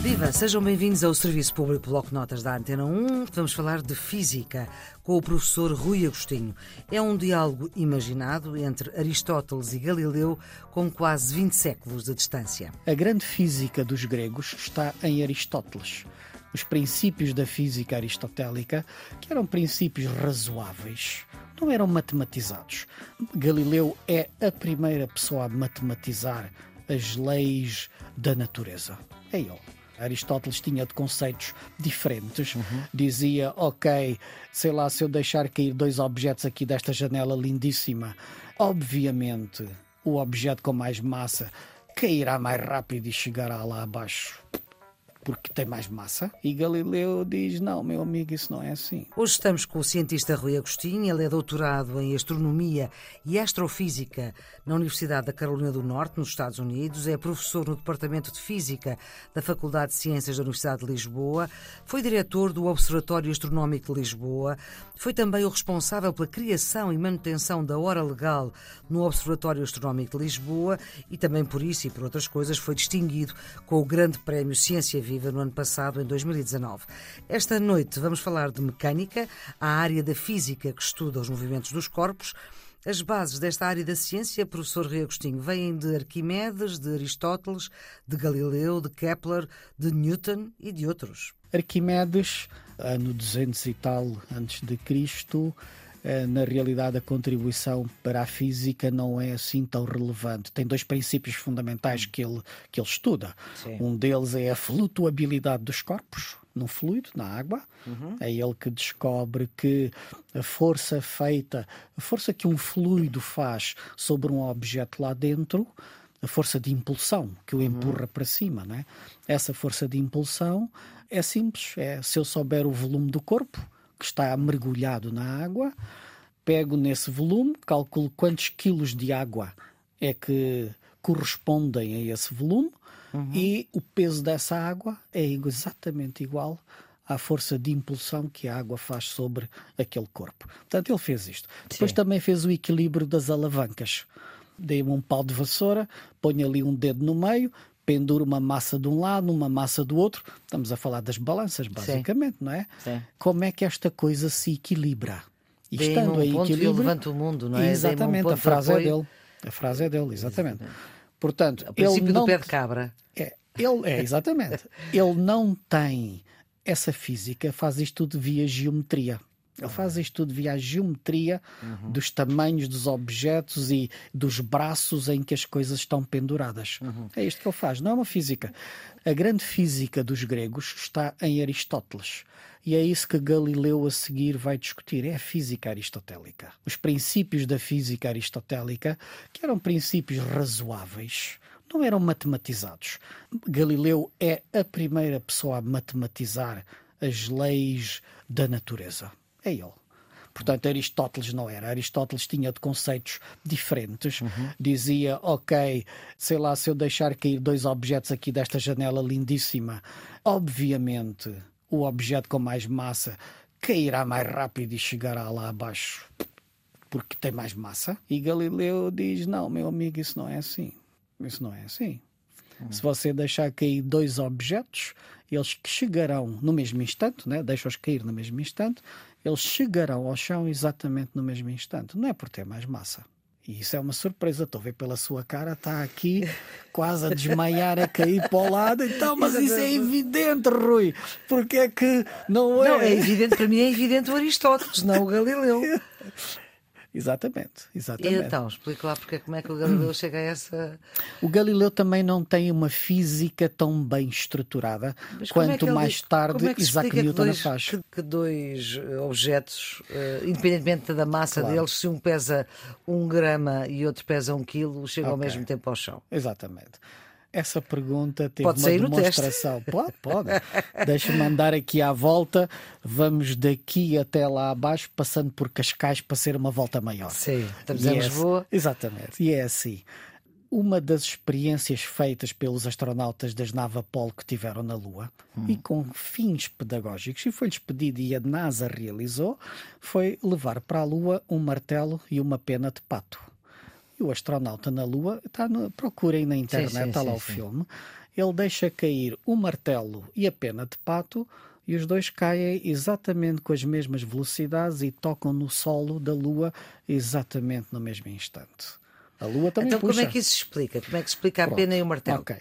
Viva, sejam bem-vindos ao Serviço Público Bloco Notas da Antena 1. Vamos falar de física com o professor Rui Agostinho. É um diálogo imaginado entre Aristóteles e Galileu com quase 20 séculos de distância. A grande física dos gregos está em Aristóteles. Os princípios da física aristotélica, que eram princípios razoáveis, não eram matematizados. Galileu é a primeira pessoa a matematizar as leis da natureza. É ele. Aristóteles tinha de conceitos diferentes. Uhum. Dizia, ok, sei lá, se eu deixar cair dois objetos aqui desta janela lindíssima, obviamente o objeto com mais massa cairá mais rápido e chegará lá abaixo porque tem mais massa. E Galileu diz: não, meu amigo, isso não é assim. Hoje estamos com o cientista Rui Agostinho. Ele é doutorado em Astronomia e Astrofísica na Universidade da Carolina do Norte, nos Estados Unidos. É professor no Departamento de Física da Faculdade de Ciências da Universidade de Lisboa. Foi diretor do Observatório Astronómico de Lisboa. Foi também o responsável pela criação e manutenção da hora legal no Observatório Astronómico de Lisboa e também por isso e por outras coisas foi distinguido com o Grande Prémio Ciência Viva Viva no ano passado, em 2019. Esta noite vamos falar de mecânica, a área da física que estuda os movimentos dos corpos. As bases desta área da ciência, professor Rui Agostinho, vêm de Arquimedes, de Aristóteles, de Galileu, de Kepler, de Newton e de outros. Arquimedes, ano 200 e tal antes de Cristo, na realidade a contribuição para a física não é assim tão relevante. Tem dois princípios fundamentais que ele, que ele estuda. Sim. Um deles é a flutuabilidade dos corpos no fluido, na água. Uhum. É ele que descobre que a força feita, a força que um fluido faz sobre um objeto lá dentro, a força de impulsão que o uhum. empurra uhum. para cima, né? essa força de impulsão é simples. É se eu souber o volume do corpo, que está mergulhado na água, pego nesse volume, calculo quantos quilos de água é que correspondem a esse volume uhum. e o peso dessa água é exatamente igual à força de impulsão que a água faz sobre aquele corpo. Portanto, ele fez isto. Sim. Depois também fez o equilíbrio das alavancas. Dei-me um pau de vassoura, ponho ali um dedo no meio, pendura uma massa de um lado, uma massa do outro. Estamos a falar das balanças, basicamente, Sim. não é? Sim. Como é que esta coisa se equilibra? E estando um em equilíbrio. levanta o mundo, não é? Exatamente, um a frase é dele. A frase é dele, exatamente. Portanto, o princípio ele não... do pé de cabra. É, ele, é, exatamente. ele não tem essa física, faz isto tudo via geometria. Ele faz isto tudo via a geometria uhum. dos tamanhos dos objetos e dos braços em que as coisas estão penduradas. Uhum. É isto que ele faz, não é uma física. A grande física dos gregos está em Aristóteles. E é isso que Galileu a seguir vai discutir, é a física aristotélica. Os princípios da física aristotélica, que eram princípios razoáveis, não eram matematizados. Galileu é a primeira pessoa a matematizar as leis da natureza é ele. Portanto, Aristóteles não era. Aristóteles tinha de conceitos diferentes. Uhum. Dizia, ok, sei lá, se eu deixar cair dois objetos aqui desta janela lindíssima, obviamente o objeto com mais massa cairá mais rápido e chegará lá abaixo porque tem mais massa. E Galileu diz, não, meu amigo, isso não é assim. Isso não é assim. Uhum. Se você deixar cair dois objetos, eles chegarão no mesmo instante, né? deixa-os cair no mesmo instante, eles chegarão ao chão exatamente no mesmo instante. Não é por ter mais massa. E isso é uma surpresa. Estou a ver pela sua cara, está aqui quase a desmaiar, a cair para o lado. Então, mas isso é evidente, Rui. Porque é que não é? Não, é evidente, para mim é evidente o Aristóteles, não o Galileu. Exatamente, exatamente. E então, explica lá porque, como é que o Galileu chega a essa. O Galileu também não tem uma física tão bem estruturada Mas quanto é mais ele, tarde é Isaac Newton dois, a faz. Que, que dois eh, objetos, uh, independentemente da massa claro. deles, se um pesa um grama e outro pesa um quilo, chegam okay. ao mesmo tempo ao chão. Exatamente. Essa pergunta teve pode uma demonstração. Pode, pode. Deixa-me andar aqui à volta. Vamos daqui até lá abaixo, passando por Cascais para ser uma volta maior. Sim, estamos e em é assim. Lisboa. Exatamente. E é assim. uma das experiências feitas pelos astronautas das nave Apollo que tiveram na Lua hum. e com fins pedagógicos, e foi-lhes pedido e a NASA realizou, foi levar para a Lua um martelo e uma pena de pato. E o astronauta na Lua, está no, procurem na internet, sim, sim, está lá sim, o filme, ele deixa cair o martelo e a pena de pato e os dois caem exatamente com as mesmas velocidades e tocam no solo da Lua exatamente no mesmo instante. A Lua também Então puxa. como é que isso se explica? Como é que se explica a Pronto. pena e o martelo? Ok.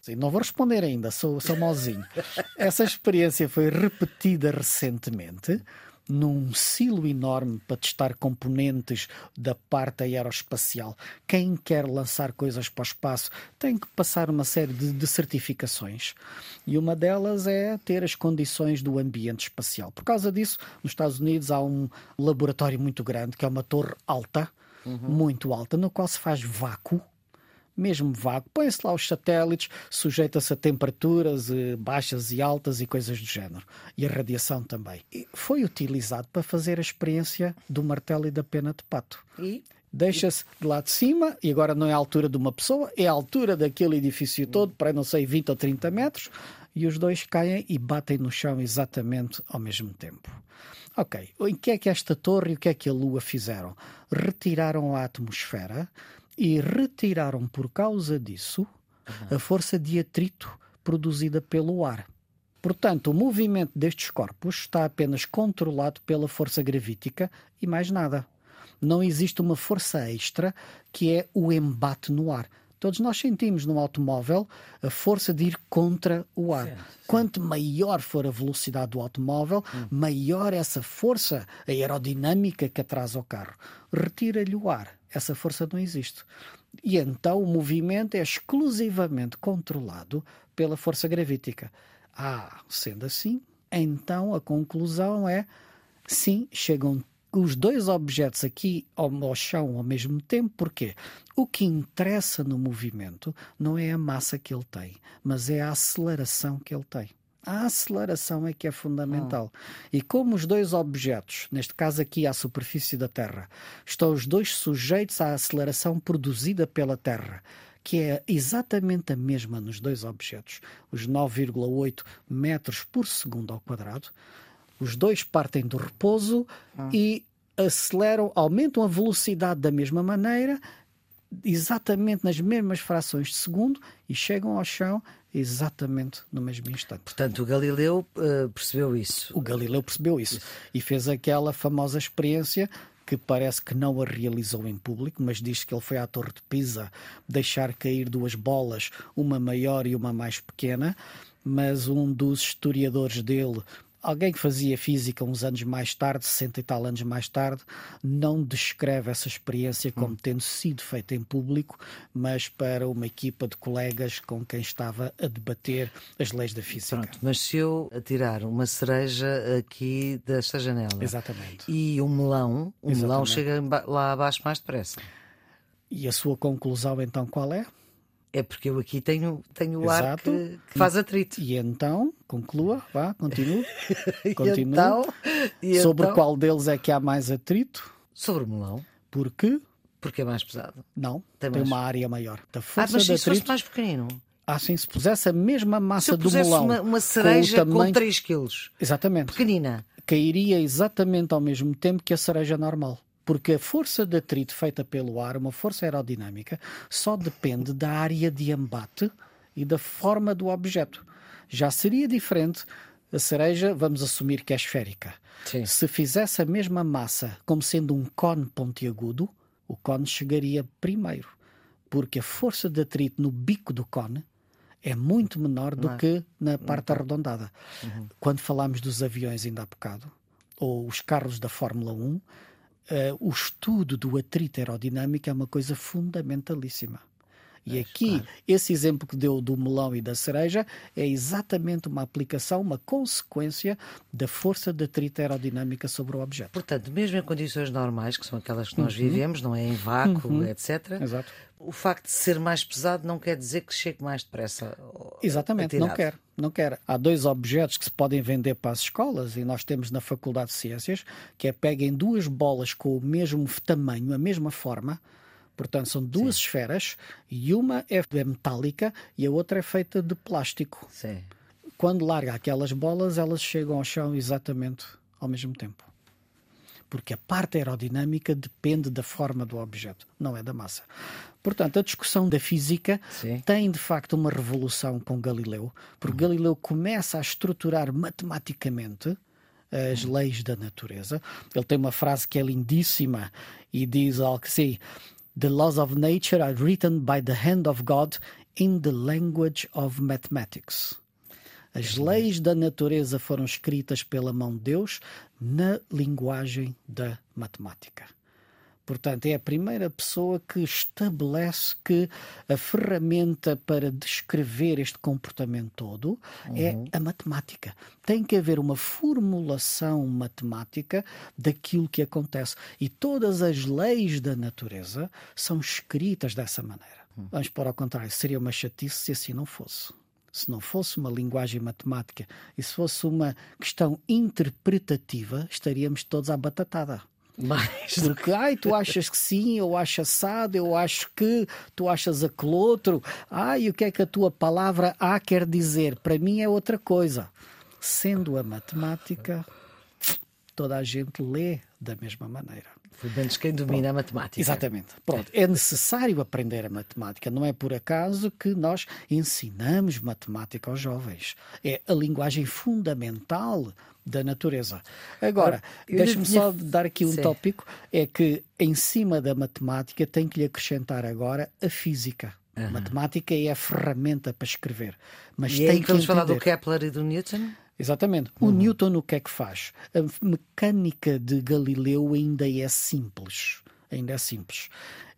Sim, não vou responder ainda, sou, sou mozinho. Essa experiência foi repetida recentemente num silo enorme para testar componentes da parte aeroespacial. Quem quer lançar coisas para o espaço tem que passar uma série de, de, certificações. E uma delas é ter as condições do ambiente espacial. Por causa disso, nos Estados Unidos há um laboratório muito grande, que é uma torre alta, uhum. muito alta, no qual se faz vácuo mesmo vago. Põe-se lá os satélites, sujeita-se a temperaturas eh, baixas e altas e coisas do género. E a radiação também. E foi utilizado para fazer a experiência do martelo e da pena de pato. E? Deixa-se de lá de cima, e agora não é a altura de uma pessoa, é a altura daquele edifício todo, para não sei, 20 ou 30 metros, e os dois caem e batem no chão exatamente ao mesmo tempo. Ok, o que é que esta torre e o que é que a Lua fizeram? Retiraram a atmosfera e retiraram por causa disso uhum. a força de atrito produzida pelo ar. Portanto, o movimento destes corpos está apenas controlado pela força gravítica e mais nada. Não existe uma força extra que é o embate no ar. Todos nós sentimos no automóvel a força de ir contra o ar. Sim, sim. Quanto maior for a velocidade do automóvel, hum. maior essa força aerodinâmica que atrasa o carro. Retira-lhe o ar essa força não existe. E então o movimento é exclusivamente controlado pela força gravítica. Ah, sendo assim, então a conclusão é sim, chegam os dois objetos aqui ao, chão ao mesmo tempo, porque o que interessa no movimento não é a massa que ele tem, mas é a aceleração que ele tem. A aceleração é que é fundamental. Ah. E como os dois objetos, neste caso aqui à superfície da Terra, estão os dois sujeitos à aceleração produzida pela Terra, que é exatamente a mesma nos dois objetos, os 9,8 metros por segundo ao quadrado, os dois partem do repouso ah. e aceleram, aumentam a velocidade da mesma maneira, exatamente nas mesmas frações de segundo, e chegam ao chão exatamente no mesmo instante. Portanto, o Galileu uh, percebeu isso. O Galileu percebeu isso, isso e fez aquela famosa experiência que parece que não a realizou em público, mas diz que ele foi à Torre de Pisa deixar cair duas bolas, uma maior e uma mais pequena, mas um dos historiadores dele alguém que fazia física uns anos mais tarde, 60 e tal anos mais tarde, não descreve essa experiência como hum. tendo sido feita em público, mas para uma equipa de colegas com quem estava a debater as leis da física. Pronto, mas se eu atirar uma cereja aqui desta janela Exatamente. e um melão, o Exatamente. melão chega lá abaixo mais depressa. E a sua conclusão então qual é? É porque eu aqui tenho, tenho o ar que, que, faz atrito. E então, conclua, vá, continue. continue. então, e Sobre então... qual deles é que há mais atrito? Sobre o melão. Porque? Porque é mais pesado. Não, tem, tem mais... uma área maior. Da força ah, mas se atrito... fosse mais pequenino? Ah, sim, se pusesse a mesma massa do melão. Uma, uma cereja com, tamanho... com 3 quilos. Exatamente. Pequenina. Cairia exatamente ao mesmo tempo que a cereja normal porque a força de atrito feita pelo ar, uma força aerodinâmica, só depende da área de embate e da forma do objeto. Já seria diferente a cereja, vamos assumir que é esférica. Sim. Se fizesse a mesma massa como sendo um cone pontiagudo, o cone chegaria primeiro, porque a força de atrito no bico do cone é muito menor do é? que na parte arredondada. Uhum. Quando falámos dos aviões ainda há bocado, ou os carros da Fórmula 1, uh, o estudo do atrito aerodinâmico é uma coisa fundamentalíssima. E aqui, esse exemplo que deu do melão e da cereja é exatamente uma aplicação, uma consequência da força de atrito aerodinâmica sobre o objeto. Portanto, mesmo em condições normais, que são aquelas que nós uhum. vivemos, não é em vácuo, uhum. etc. Exato. O facto de ser mais pesado não quer dizer que chegue mais depressa. Exatamente, atirado. não quer, não quer. Há dois objetos que se podem vender para as escolas e nós temos na Faculdade de Ciências, que é peguem duas bolas com o mesmo tamanho, a mesma forma, Portanto, são duas Sim. esferas e uma é metálica e a outra é feita de plástico. Sim. Quando larga aquelas bolas, elas chegam ao chão exatamente ao mesmo tempo. Porque a parte aerodinâmica depende da forma do objeto, não é da massa. Portanto, a discussão da física Sim. tem de facto uma revolução com Galileu, porque uhum. Galileu começa a estruturar matematicamente as uhum. leis da natureza. Ele tem uma frase que é lindíssima e diz algo assim: The laws of nature are written by the hand of God in the language of mathematics. As leis da natureza foram escritas pela mão de Deus na linguagem da matemática. Portanto, é a primeira pessoa que estabelece que a ferramenta para descrever este comportamento todo é uhum. é a matemática. Tem que haver uma formulação matemática daquilo que acontece. E todas as leis da natureza são escritas dessa maneira. Uhum. Vamos por ao contrário, seria uma chatice se assim não fosse se não fosse uma linguagem matemática e se fosse uma questão interpretativa, estaríamos todos à batatada. Mais. Porque, ai, tu achas que sim, eu acho assado, eu acho que, tu achas aquele outro. Ai, o que é que a tua palavra A quer dizer? Para mim é outra coisa. Sendo a matemática, toda a gente lê da mesma maneira. Pelo menos quem domina Pronto. a matemática. Exatamente. Pronto. É necessário aprender a matemática. Não é por acaso que nós ensinamos matemática aos jovens. É a linguagem fundamental da natureza. Agora, deixe-me tinha... só dar aqui um Sim. tópico: é que em cima da matemática tem que lhe acrescentar agora a física. Uhum. Matemática é a ferramenta para escrever. Mas e tem aí que vamos falar do Kepler e do Newton? Exatamente. Uhum. O Newton o que é que faz? A mecânica de Galileu ainda é simples. Ainda é simples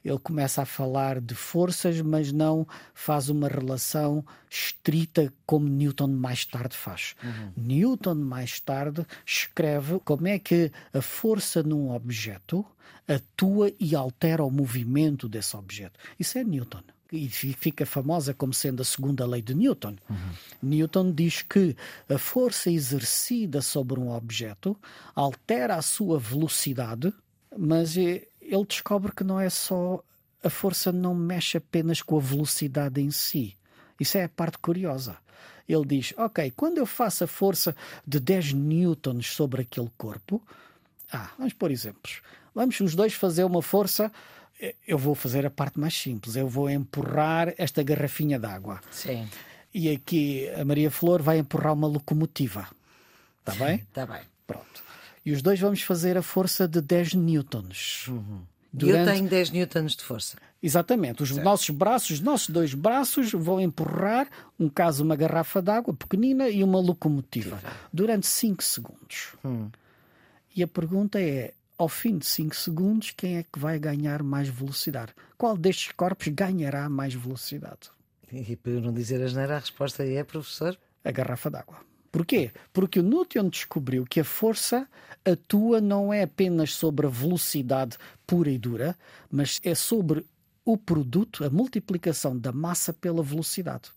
ele começa a falar de forças, mas não faz uma relação estrita como Newton mais tarde faz. Uhum. Newton mais tarde escreve como é que a força num objeto atua e altera o movimento desse objeto. Isso é Newton e fica famosa como sendo a segunda lei de Newton. Uhum. Newton diz que a força exercida sobre um objeto altera a sua velocidade, mas é ele descobre que não é só a força não mexe apenas com a velocidade em si. Isso é a parte curiosa. Ele diz: Ok, quando eu faço a força de 10 newtons sobre aquele corpo, ah, vamos por exemplos. Vamos os dois fazer uma força. Eu vou fazer a parte mais simples. Eu vou empurrar esta garrafinha d'água. Sim. E aqui a Maria Flor vai empurrar uma locomotiva. Está bem? Está bem. Pronto e os dois vamos fazer a força de 10 newtons. Uhum. Durante... Eu tenho 10 newtons de força. Exatamente. Os certo. nossos braços, os nossos dois braços vão empurrar, um caso, uma garrafa d'água pequenina e uma locomotiva durante 5 segundos. Hum. E a pergunta é: ao fim de 5 segundos, quem é que vai ganhar mais velocidade? Qual destes corpos ganhará mais velocidade? E para eu não dizer a geneira, a resposta é, professor? A garrafa d'água. Porquê? Porque o Newton descobriu que a força atua não é apenas sobre a velocidade pura e dura, mas é sobre o produto, a multiplicação da massa pela velocidade.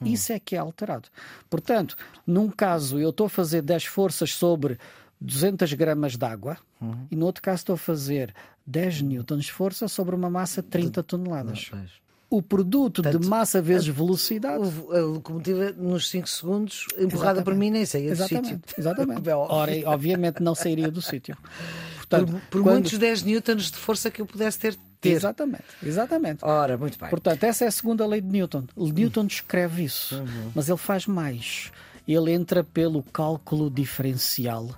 Hum. Isso é que é alterado. Portanto, num caso eu estou a fazer 10 forças sobre 200 gramas de água hum. e no outro caso estou a fazer 10 newtons de força sobre uma massa de 30 toneladas. Não, o produto Portanto, de massa vezes a, velocidade. A locomotiva nos 5 segundos, empurrada Exatamente. por mim, nem saía do sítio. Exatamente. Ora, obviamente não sairia do sítio. Portanto, por, por quando... muitos 10 newtons de força que eu pudesse ter. ter. Exatamente, exatamente. Ora, muito bem. Portanto, essa é a segunda lei de Newton. Newton descreve isso, uhum. mas ele faz mais. Ele entra pelo cálculo diferencial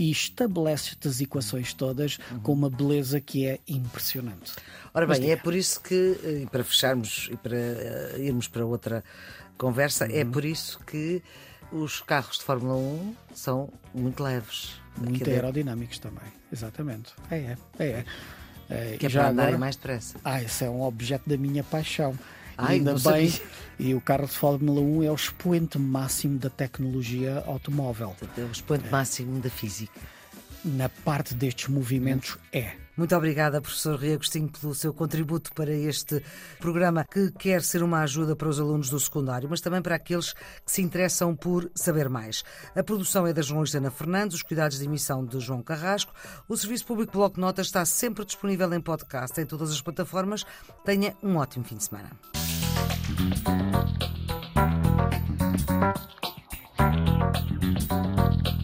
e estabelece estas equações todas uhum. com uma beleza que é impressionante. Ora bem, Mas, é por isso que, eh, para fecharmos e para uh, irmos para outra conversa, é uhum. é por isso que os carros de Fórmula 1 são muito leves. Muito aerodinâmicos também, exatamente. É, é. é. é. que é para andarem mais depressa. Ah, esse é um objeto da minha paixão. Ai, ainda bem, sabia. e o carro de Fórmula 1 é o expoente máximo da tecnologia automóvel. É o expoente é. máximo da física. na parte destes movimentos é. Muito obrigada, professor Rui Agostinho, pelo seu contributo para este programa que quer ser uma ajuda para os alunos do secundário, mas também para aqueles que se interessam por saber mais. A produção é da jornalista Ana Fernandes, os cuidados de emissão de João Carrasco. O Serviço Público Bloco Notas está sempre disponível em podcast em todas as plataformas. Tenha um ótimo fim de semana. Thank you.